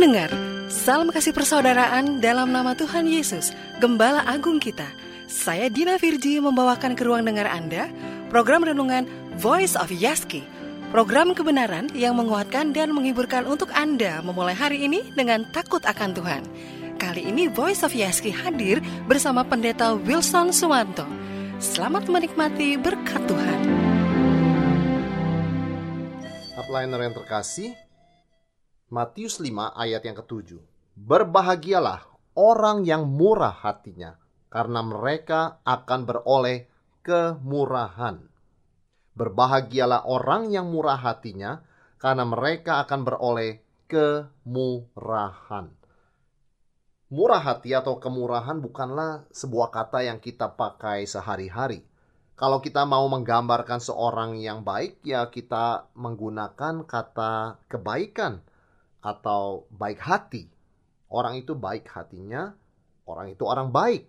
pendengar, salam kasih persaudaraan dalam nama Tuhan Yesus, Gembala Agung kita. Saya Dina Virji membawakan ke ruang dengar Anda program renungan Voice of Yaski. Program kebenaran yang menguatkan dan menghiburkan untuk Anda memulai hari ini dengan takut akan Tuhan. Kali ini Voice of Yaski hadir bersama Pendeta Wilson Suwanto. Selamat menikmati berkat Tuhan. Upliner yang terkasih, Matius 5 ayat yang ketujuh. Berbahagialah orang yang murah hatinya, karena mereka akan beroleh kemurahan. Berbahagialah orang yang murah hatinya, karena mereka akan beroleh kemurahan. Murah hati atau kemurahan bukanlah sebuah kata yang kita pakai sehari-hari. Kalau kita mau menggambarkan seorang yang baik, ya kita menggunakan kata kebaikan atau baik hati. Orang itu baik hatinya, orang itu orang baik,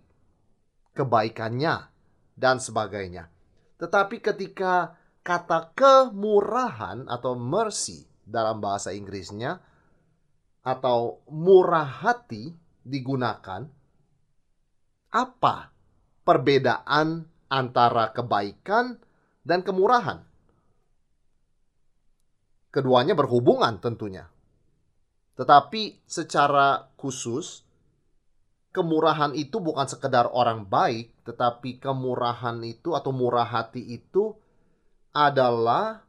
kebaikannya, dan sebagainya. Tetapi ketika kata kemurahan atau mercy dalam bahasa Inggrisnya atau murah hati digunakan, apa perbedaan antara kebaikan dan kemurahan? Keduanya berhubungan tentunya. Tetapi secara khusus, kemurahan itu bukan sekedar orang baik, tetapi kemurahan itu atau murah hati itu adalah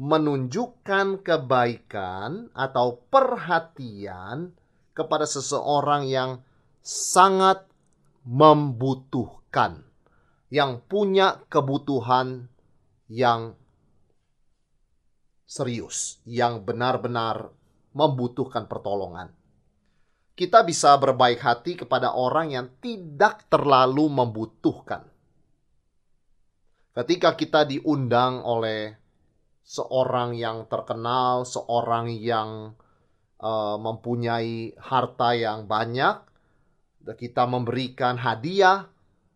menunjukkan kebaikan atau perhatian kepada seseorang yang sangat membutuhkan, yang punya kebutuhan yang serius, yang benar-benar membutuhkan pertolongan. Kita bisa berbaik hati kepada orang yang tidak terlalu membutuhkan. Ketika kita diundang oleh seorang yang terkenal, seorang yang uh, mempunyai harta yang banyak, kita memberikan hadiah,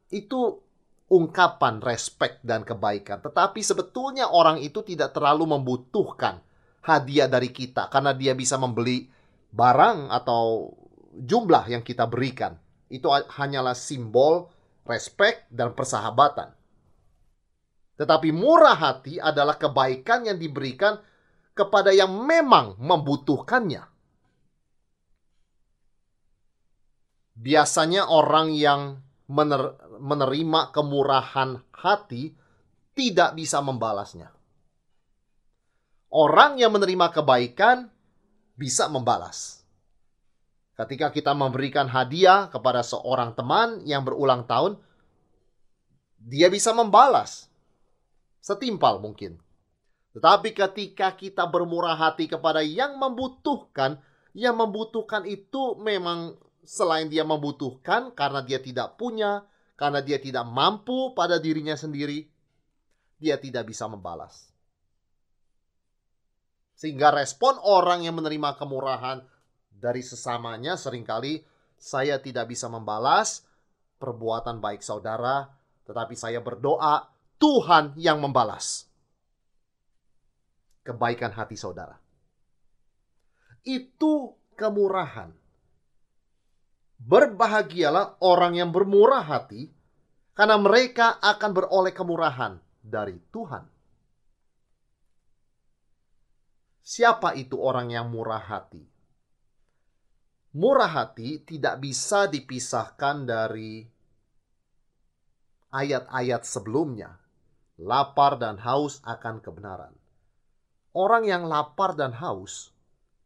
itu ungkapan respek dan kebaikan. Tetapi sebetulnya orang itu tidak terlalu membutuhkan hadiah dari kita karena dia bisa membeli barang atau jumlah yang kita berikan. Itu hanyalah simbol respek dan persahabatan. Tetapi murah hati adalah kebaikan yang diberikan kepada yang memang membutuhkannya. Biasanya orang yang menerima kemurahan hati tidak bisa membalasnya. Orang yang menerima kebaikan bisa membalas. Ketika kita memberikan hadiah kepada seorang teman yang berulang tahun, dia bisa membalas. Setimpal mungkin. Tetapi ketika kita bermurah hati kepada yang membutuhkan, yang membutuhkan itu memang selain dia membutuhkan karena dia tidak punya, karena dia tidak mampu pada dirinya sendiri, dia tidak bisa membalas. Sehingga respon orang yang menerima kemurahan dari sesamanya sering kali saya tidak bisa membalas perbuatan baik saudara, tetapi saya berdoa Tuhan yang membalas kebaikan hati saudara. Itu kemurahan. Berbahagialah orang yang bermurah hati, karena mereka akan beroleh kemurahan dari Tuhan. Siapa itu orang yang murah hati? Murah hati tidak bisa dipisahkan dari ayat-ayat sebelumnya. Lapar dan haus akan kebenaran. Orang yang lapar dan haus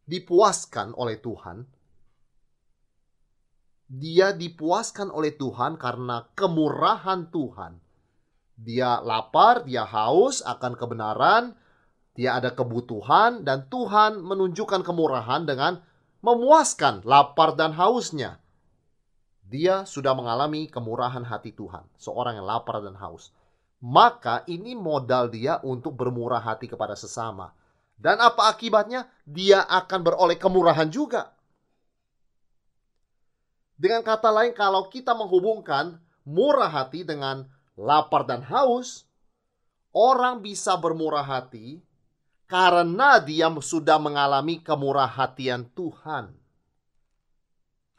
dipuaskan oleh Tuhan. Dia dipuaskan oleh Tuhan karena kemurahan Tuhan. Dia lapar, dia haus akan kebenaran, dia ada kebutuhan dan Tuhan menunjukkan kemurahan dengan memuaskan lapar dan hausnya. Dia sudah mengalami kemurahan hati Tuhan, seorang yang lapar dan haus. Maka ini modal dia untuk bermurah hati kepada sesama. Dan apa akibatnya? Dia akan beroleh kemurahan juga. Dengan kata lain, kalau kita menghubungkan murah hati dengan lapar dan haus, orang bisa bermurah hati karena dia sudah mengalami kemurah hatian Tuhan.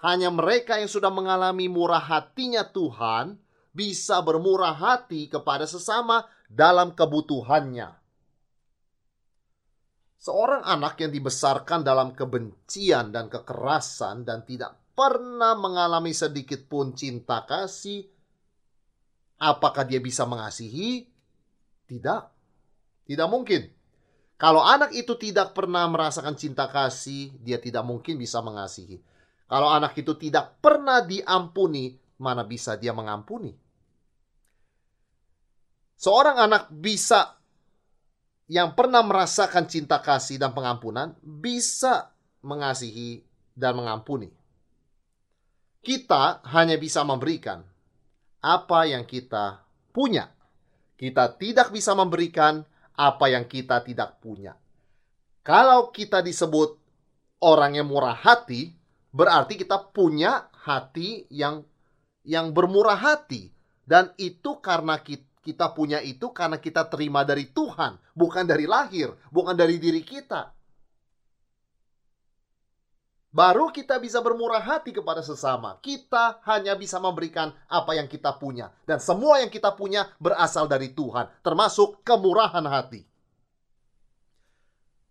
Hanya mereka yang sudah mengalami murah hatinya Tuhan bisa bermurah hati kepada sesama dalam kebutuhannya. Seorang anak yang dibesarkan dalam kebencian dan kekerasan dan tidak pernah mengalami sedikit pun cinta kasih, apakah dia bisa mengasihi? Tidak. Tidak mungkin. Kalau anak itu tidak pernah merasakan cinta kasih, dia tidak mungkin bisa mengasihi. Kalau anak itu tidak pernah diampuni, mana bisa dia mengampuni? Seorang anak bisa yang pernah merasakan cinta kasih dan pengampunan bisa mengasihi dan mengampuni. Kita hanya bisa memberikan apa yang kita punya. Kita tidak bisa memberikan apa yang kita tidak punya. Kalau kita disebut orang yang murah hati, berarti kita punya hati yang yang bermurah hati dan itu karena kita punya itu karena kita terima dari Tuhan, bukan dari lahir, bukan dari diri kita. Baru kita bisa bermurah hati kepada sesama. Kita hanya bisa memberikan apa yang kita punya. Dan semua yang kita punya berasal dari Tuhan. Termasuk kemurahan hati.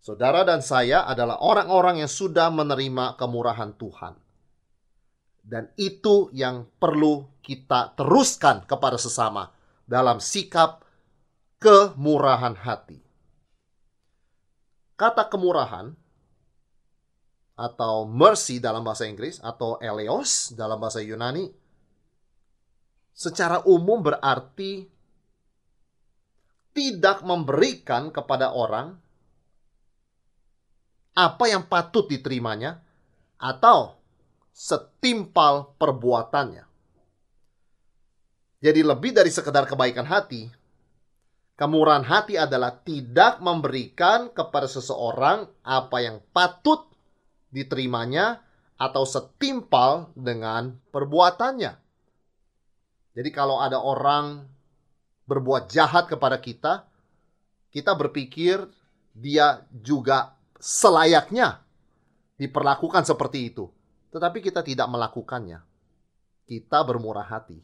Saudara dan saya adalah orang-orang yang sudah menerima kemurahan Tuhan. Dan itu yang perlu kita teruskan kepada sesama dalam sikap kemurahan hati. Kata kemurahan atau mercy dalam bahasa Inggris atau eleos dalam bahasa Yunani secara umum berarti tidak memberikan kepada orang apa yang patut diterimanya atau setimpal perbuatannya. Jadi lebih dari sekedar kebaikan hati, kemurahan hati adalah tidak memberikan kepada seseorang apa yang patut diterimanya atau setimpal dengan perbuatannya. Jadi kalau ada orang berbuat jahat kepada kita, kita berpikir dia juga selayaknya diperlakukan seperti itu. Tetapi kita tidak melakukannya. Kita bermurah hati.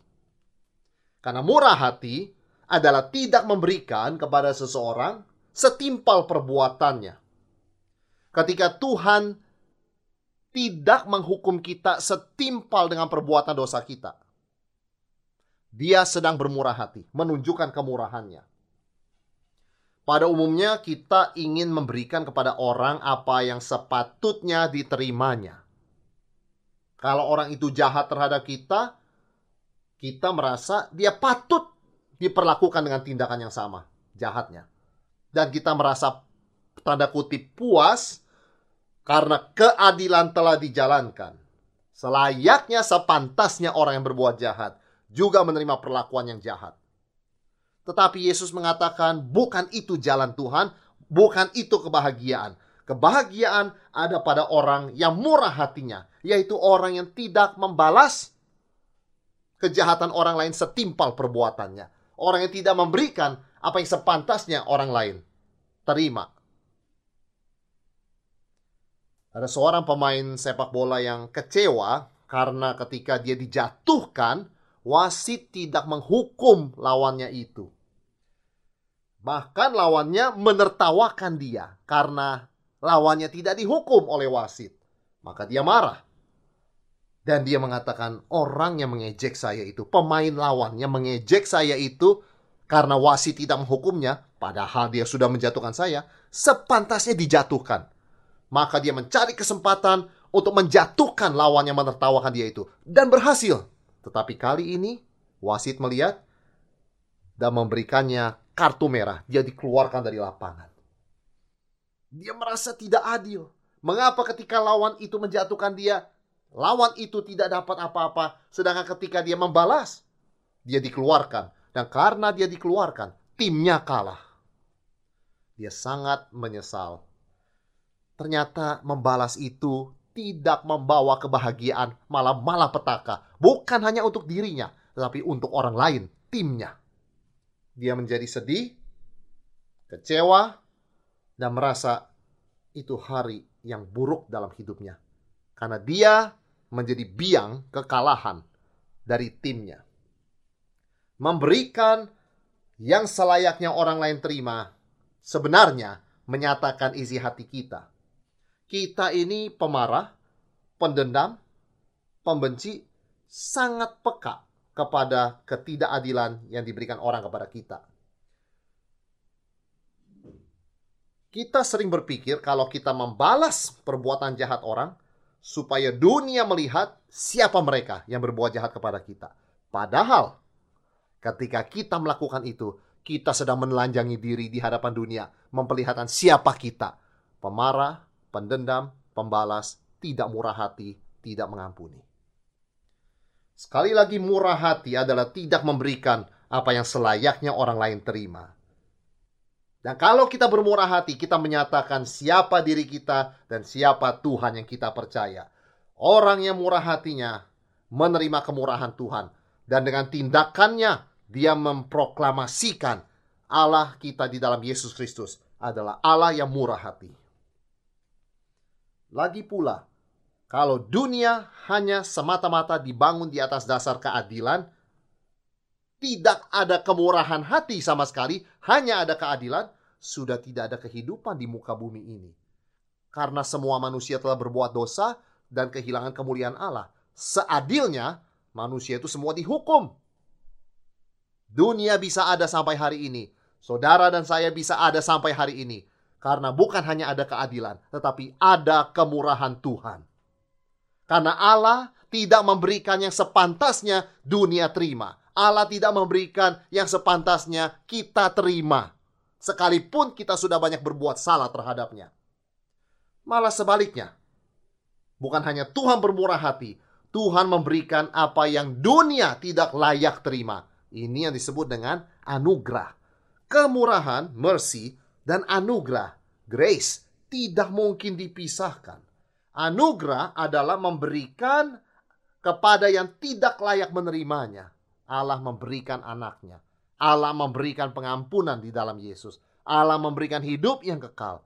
Karena murah hati adalah tidak memberikan kepada seseorang setimpal perbuatannya. Ketika Tuhan tidak menghukum kita setimpal dengan perbuatan dosa kita. Dia sedang bermurah hati, menunjukkan kemurahannya. Pada umumnya kita ingin memberikan kepada orang apa yang sepatutnya diterimanya. Kalau orang itu jahat terhadap kita, kita merasa dia patut diperlakukan dengan tindakan yang sama, jahatnya. Dan kita merasa tanda kutip puas karena keadilan telah dijalankan. Selayaknya sepantasnya orang yang berbuat jahat juga menerima perlakuan yang jahat. Tetapi Yesus mengatakan bukan itu jalan Tuhan, bukan itu kebahagiaan. Kebahagiaan ada pada orang yang murah hatinya, yaitu orang yang tidak membalas kejahatan orang lain setimpal perbuatannya. Orang yang tidak memberikan apa yang sepantasnya orang lain terima. Ada seorang pemain sepak bola yang kecewa karena ketika dia dijatuhkan, wasit tidak menghukum lawannya itu. Bahkan lawannya menertawakan dia karena lawannya tidak dihukum oleh wasit. Maka dia marah. Dan dia mengatakan orang yang mengejek saya itu, pemain lawan yang mengejek saya itu karena wasit tidak menghukumnya, padahal dia sudah menjatuhkan saya, sepantasnya dijatuhkan. Maka dia mencari kesempatan untuk menjatuhkan lawan yang menertawakan dia itu. Dan berhasil. Tetapi kali ini wasit melihat dan memberikannya kartu merah. Dia dikeluarkan dari lapangan. Dia merasa tidak adil. Mengapa ketika lawan itu menjatuhkan dia, Lawan itu tidak dapat apa-apa, sedangkan ketika dia membalas, dia dikeluarkan. Dan karena dia dikeluarkan, timnya kalah. Dia sangat menyesal. Ternyata membalas itu tidak membawa kebahagiaan, malah malah petaka. Bukan hanya untuk dirinya, tetapi untuk orang lain, timnya. Dia menjadi sedih, kecewa, dan merasa itu hari yang buruk dalam hidupnya. Karena dia menjadi biang kekalahan dari timnya. Memberikan yang selayaknya orang lain terima sebenarnya menyatakan isi hati kita. Kita ini pemarah, pendendam, pembenci, sangat peka kepada ketidakadilan yang diberikan orang kepada kita. Kita sering berpikir kalau kita membalas perbuatan jahat orang, supaya dunia melihat siapa mereka yang berbuat jahat kepada kita. Padahal, ketika kita melakukan itu, kita sedang menelanjangi diri di hadapan dunia, memperlihatkan siapa kita. Pemarah, pendendam, pembalas, tidak murah hati, tidak mengampuni. Sekali lagi murah hati adalah tidak memberikan apa yang selayaknya orang lain terima. Dan kalau kita bermurah hati, kita menyatakan siapa diri kita dan siapa Tuhan yang kita percaya. Orang yang murah hatinya menerima kemurahan Tuhan. Dan dengan tindakannya, dia memproklamasikan Allah kita di dalam Yesus Kristus adalah Allah yang murah hati. Lagi pula, kalau dunia hanya semata-mata dibangun di atas dasar keadilan, tidak ada kemurahan hati sama sekali, hanya ada keadilan, sudah tidak ada kehidupan di muka bumi ini. Karena semua manusia telah berbuat dosa dan kehilangan kemuliaan Allah. Seadilnya, manusia itu semua dihukum. Dunia bisa ada sampai hari ini. Saudara dan saya bisa ada sampai hari ini. Karena bukan hanya ada keadilan, tetapi ada kemurahan Tuhan. Karena Allah tidak memberikan yang sepantasnya dunia terima. Allah tidak memberikan yang sepantasnya kita terima sekalipun kita sudah banyak berbuat salah terhadapnya. Malah sebaliknya, bukan hanya Tuhan bermurah hati, Tuhan memberikan apa yang dunia tidak layak terima. Ini yang disebut dengan anugerah. Kemurahan, mercy, dan anugerah, grace, tidak mungkin dipisahkan. Anugerah adalah memberikan kepada yang tidak layak menerimanya. Allah memberikan anaknya. Allah memberikan pengampunan di dalam Yesus. Allah memberikan hidup yang kekal.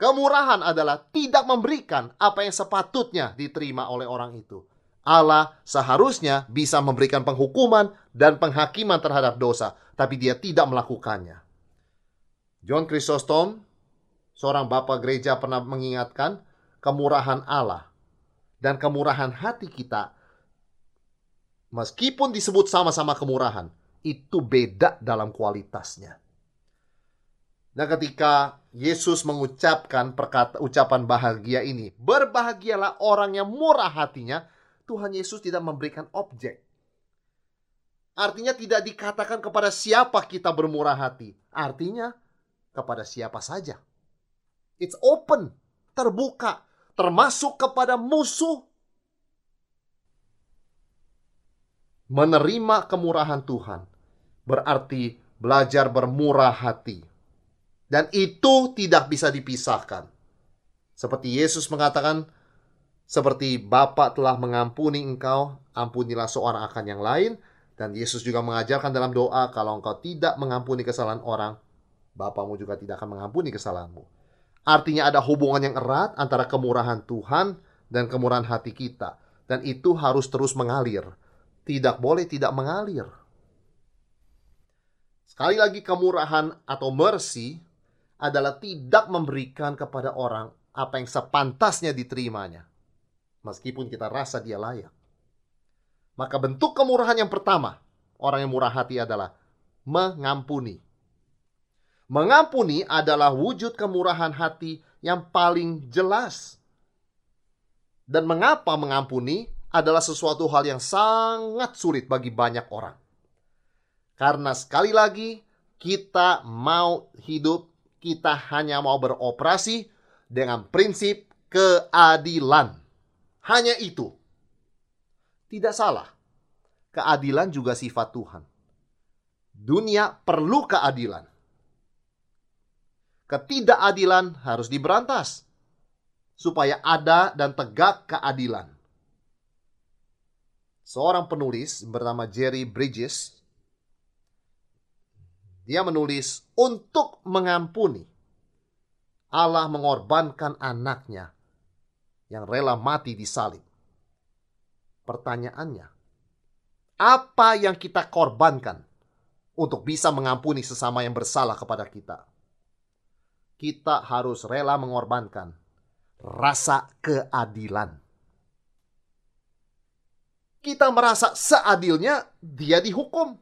Kemurahan adalah tidak memberikan apa yang sepatutnya diterima oleh orang itu. Allah seharusnya bisa memberikan penghukuman dan penghakiman terhadap dosa, tapi dia tidak melakukannya. John Chrysostom, seorang bapak gereja pernah mengingatkan kemurahan Allah dan kemurahan hati kita meskipun disebut sama-sama kemurahan, itu beda dalam kualitasnya. Nah, ketika Yesus mengucapkan perkata, ucapan bahagia ini, berbahagialah orang yang murah hatinya, Tuhan Yesus tidak memberikan objek. Artinya tidak dikatakan kepada siapa kita bermurah hati. Artinya kepada siapa saja. It's open, terbuka, termasuk kepada musuh. Menerima kemurahan Tuhan berarti belajar bermurah hati. Dan itu tidak bisa dipisahkan. Seperti Yesus mengatakan, seperti Bapa telah mengampuni engkau, ampunilah seorang akan yang lain. Dan Yesus juga mengajarkan dalam doa, kalau engkau tidak mengampuni kesalahan orang, Bapamu juga tidak akan mengampuni kesalahanmu. Artinya ada hubungan yang erat antara kemurahan Tuhan dan kemurahan hati kita. Dan itu harus terus mengalir. Tidak boleh tidak mengalir. Sekali lagi kemurahan atau mercy adalah tidak memberikan kepada orang apa yang sepantasnya diterimanya. Meskipun kita rasa dia layak. Maka bentuk kemurahan yang pertama, orang yang murah hati adalah mengampuni. Mengampuni adalah wujud kemurahan hati yang paling jelas. Dan mengapa mengampuni adalah sesuatu hal yang sangat sulit bagi banyak orang. Karena sekali lagi kita mau hidup, kita hanya mau beroperasi dengan prinsip keadilan. Hanya itu. Tidak salah. Keadilan juga sifat Tuhan. Dunia perlu keadilan. Ketidakadilan harus diberantas supaya ada dan tegak keadilan. Seorang penulis bernama Jerry Bridges dia menulis untuk mengampuni. Allah mengorbankan anaknya yang rela mati di salib. pertanyaannya, apa yang kita korbankan untuk bisa mengampuni sesama yang bersalah kepada kita? Kita harus rela mengorbankan rasa keadilan. Kita merasa seadilnya dia dihukum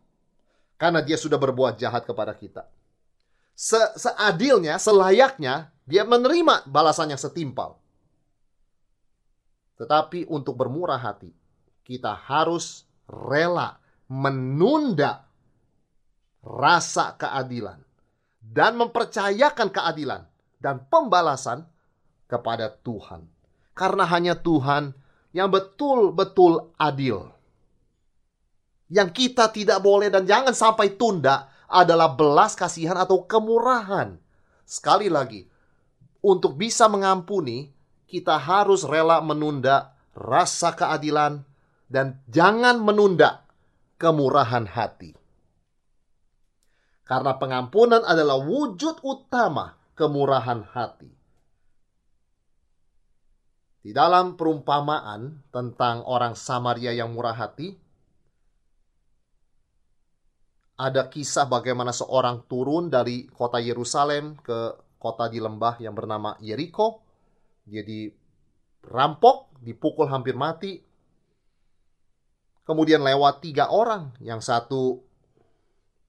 karena dia sudah berbuat jahat kepada kita. Se seadilnya, selayaknya dia menerima balasan yang setimpal. Tetapi untuk bermurah hati, kita harus rela menunda rasa keadilan dan mempercayakan keadilan dan pembalasan kepada Tuhan. Karena hanya Tuhan yang betul-betul adil. Yang kita tidak boleh dan jangan sampai tunda adalah belas kasihan atau kemurahan. Sekali lagi, untuk bisa mengampuni, kita harus rela menunda rasa keadilan dan jangan menunda kemurahan hati. Karena pengampunan adalah wujud utama kemurahan hati. Di dalam perumpamaan tentang orang Samaria yang murah hati, ada kisah bagaimana seorang turun dari kota Yerusalem ke kota di lembah yang bernama Yeriko. Dia dirampok, dipukul hampir mati. Kemudian lewat tiga orang, yang satu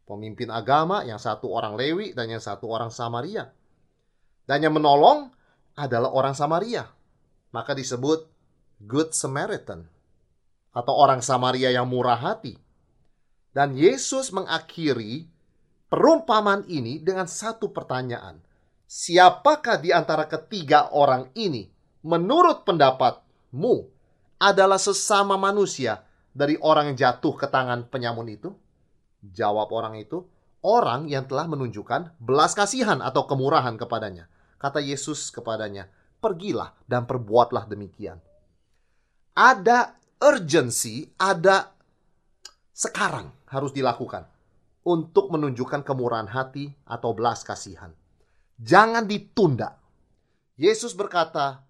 pemimpin agama, yang satu orang Lewi, dan yang satu orang Samaria. Dan yang menolong adalah orang Samaria maka disebut Good Samaritan atau orang Samaria yang murah hati. Dan Yesus mengakhiri perumpamaan ini dengan satu pertanyaan. Siapakah di antara ketiga orang ini menurut pendapatmu adalah sesama manusia dari orang yang jatuh ke tangan penyamun itu? Jawab orang itu, orang yang telah menunjukkan belas kasihan atau kemurahan kepadanya. Kata Yesus kepadanya, pergilah dan perbuatlah demikian. Ada urgency, ada sekarang harus dilakukan untuk menunjukkan kemurahan hati atau belas kasihan. Jangan ditunda. Yesus berkata,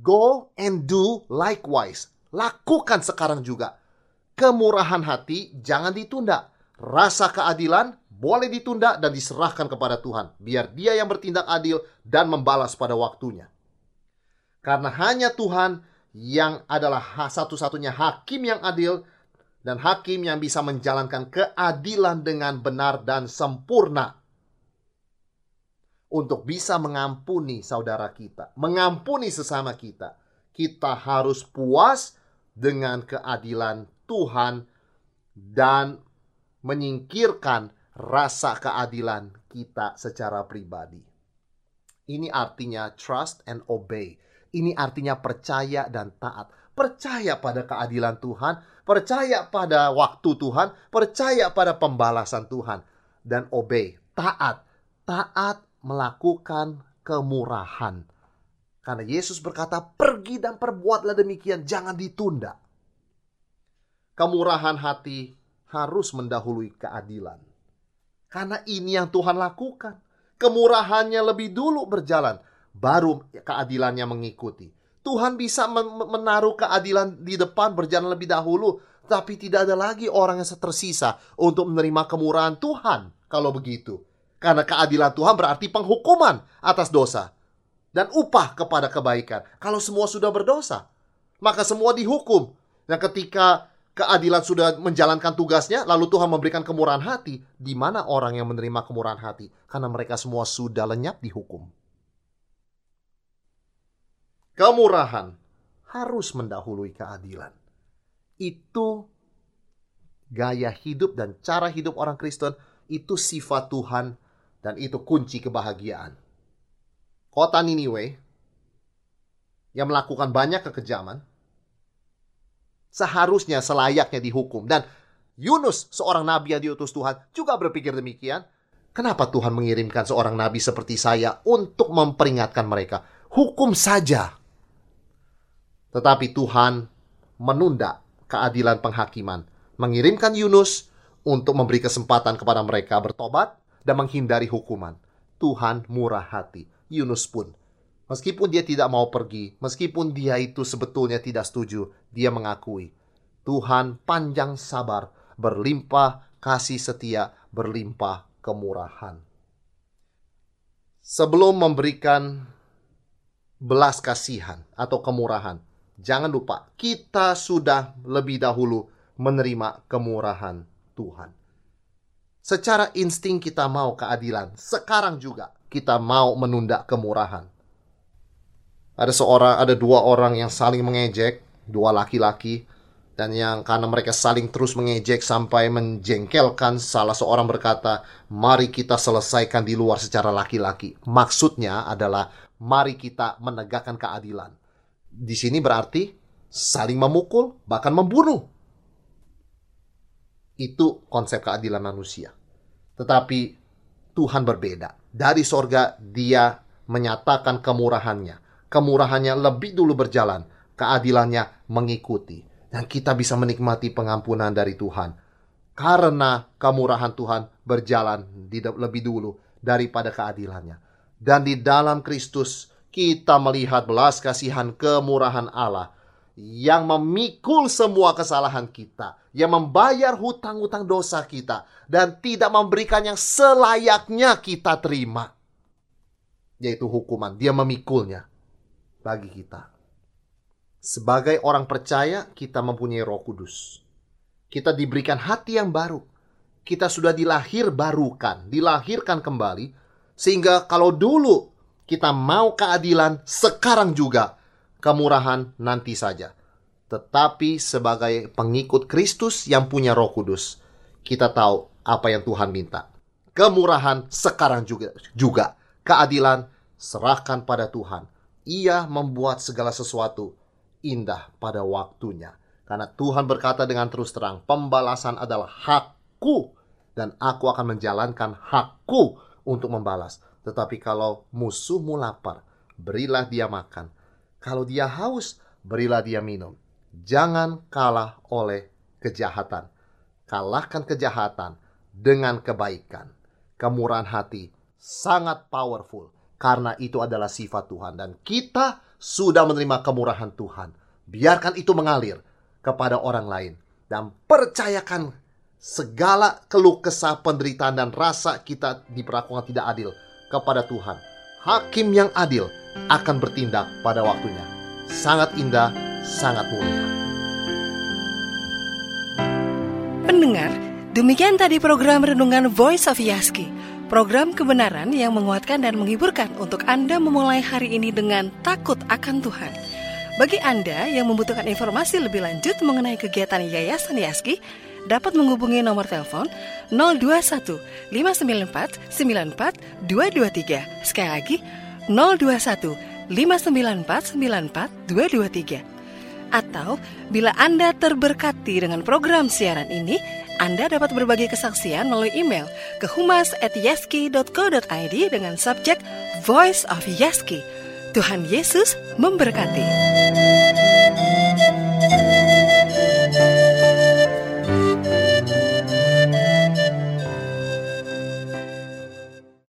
"Go and do likewise." Lakukan sekarang juga. Kemurahan hati jangan ditunda. Rasa keadilan boleh ditunda dan diserahkan kepada Tuhan, biar Dia yang bertindak adil dan membalas pada waktunya. Karena hanya Tuhan yang adalah satu-satunya hakim yang adil dan hakim yang bisa menjalankan keadilan dengan benar dan sempurna. Untuk bisa mengampuni saudara kita, mengampuni sesama kita, kita harus puas dengan keadilan Tuhan dan menyingkirkan rasa keadilan kita secara pribadi. Ini artinya trust and obey ini artinya percaya dan taat. Percaya pada keadilan Tuhan, percaya pada waktu Tuhan, percaya pada pembalasan Tuhan. Dan obey, taat. Taat melakukan kemurahan. Karena Yesus berkata, pergi dan perbuatlah demikian, jangan ditunda. Kemurahan hati harus mendahului keadilan. Karena ini yang Tuhan lakukan. Kemurahannya lebih dulu berjalan baru keadilannya mengikuti. Tuhan bisa menaruh keadilan di depan berjalan lebih dahulu, tapi tidak ada lagi orang yang tersisa untuk menerima kemurahan Tuhan kalau begitu. Karena keadilan Tuhan berarti penghukuman atas dosa dan upah kepada kebaikan. Kalau semua sudah berdosa, maka semua dihukum. Dan ketika keadilan sudah menjalankan tugasnya, lalu Tuhan memberikan kemurahan hati, di mana orang yang menerima kemurahan hati? Karena mereka semua sudah lenyap dihukum. Kemurahan harus mendahului keadilan. Itu gaya hidup dan cara hidup orang Kristen, itu sifat Tuhan dan itu kunci kebahagiaan. Kota Niniwe yang melakukan banyak kekejaman seharusnya selayaknya dihukum dan Yunus seorang nabi yang diutus Tuhan juga berpikir demikian. Kenapa Tuhan mengirimkan seorang nabi seperti saya untuk memperingatkan mereka? Hukum saja tetapi Tuhan menunda keadilan penghakiman, mengirimkan Yunus untuk memberi kesempatan kepada mereka bertobat dan menghindari hukuman. Tuhan murah hati. Yunus pun Meskipun dia tidak mau pergi, meskipun dia itu sebetulnya tidak setuju, dia mengakui Tuhan panjang sabar, berlimpah kasih setia, berlimpah kemurahan. Sebelum memberikan belas kasihan atau kemurahan, jangan lupa kita sudah lebih dahulu menerima kemurahan Tuhan. Secara insting kita mau keadilan, sekarang juga kita mau menunda kemurahan. Ada seorang, ada dua orang yang saling mengejek, dua laki-laki, dan yang karena mereka saling terus mengejek sampai menjengkelkan, salah seorang berkata, "Mari kita selesaikan di luar secara laki-laki." Maksudnya adalah mari kita menegakkan keadilan. Di sini berarti saling memukul, bahkan membunuh. Itu konsep keadilan manusia. Tetapi Tuhan berbeda. Dari sorga dia menyatakan kemurahannya. Kemurahannya lebih dulu berjalan. Keadilannya mengikuti. Dan kita bisa menikmati pengampunan dari Tuhan. Karena kemurahan Tuhan berjalan lebih dulu daripada keadilannya. Dan di dalam Kristus kita melihat belas kasihan kemurahan Allah yang memikul semua kesalahan kita, yang membayar hutang-hutang dosa kita, dan tidak memberikan yang selayaknya kita terima, yaitu hukuman. Dia memikulnya bagi kita. Sebagai orang percaya, kita mempunyai Roh Kudus. Kita diberikan hati yang baru. Kita sudah dilahir barukan, dilahirkan kembali, sehingga kalau dulu kita mau keadilan, sekarang juga kemurahan nanti saja. Tetapi sebagai pengikut Kristus yang punya Roh Kudus, kita tahu apa yang Tuhan minta. Kemurahan sekarang juga juga keadilan serahkan pada Tuhan. Ia membuat segala sesuatu indah pada waktunya. Karena Tuhan berkata dengan terus terang, pembalasan adalah hakku dan aku akan menjalankan hakku untuk membalas. Tetapi kalau musuhmu lapar, berilah dia makan kalau dia haus, berilah dia minum. Jangan kalah oleh kejahatan. Kalahkan kejahatan dengan kebaikan. Kemurahan hati sangat powerful karena itu adalah sifat Tuhan dan kita sudah menerima kemurahan Tuhan. Biarkan itu mengalir kepada orang lain dan percayakan segala keluh kesah penderitaan dan rasa kita diperlakukan tidak adil kepada Tuhan. Hakim yang adil akan bertindak pada waktunya. Sangat indah, sangat mulia. Pendengar, demikian tadi program Renungan Voice of Yaski. Program kebenaran yang menguatkan dan menghiburkan untuk Anda memulai hari ini dengan takut akan Tuhan. Bagi Anda yang membutuhkan informasi lebih lanjut mengenai kegiatan Yayasan Yaski, dapat menghubungi nomor telepon 021 594 94 223. Sekali lagi 021 594 94 223. Atau bila Anda terberkati dengan program siaran ini, anda dapat berbagi kesaksian melalui email ke humas@yeski.co.id dengan subjek Voice of Yeski. Tuhan Yesus memberkati.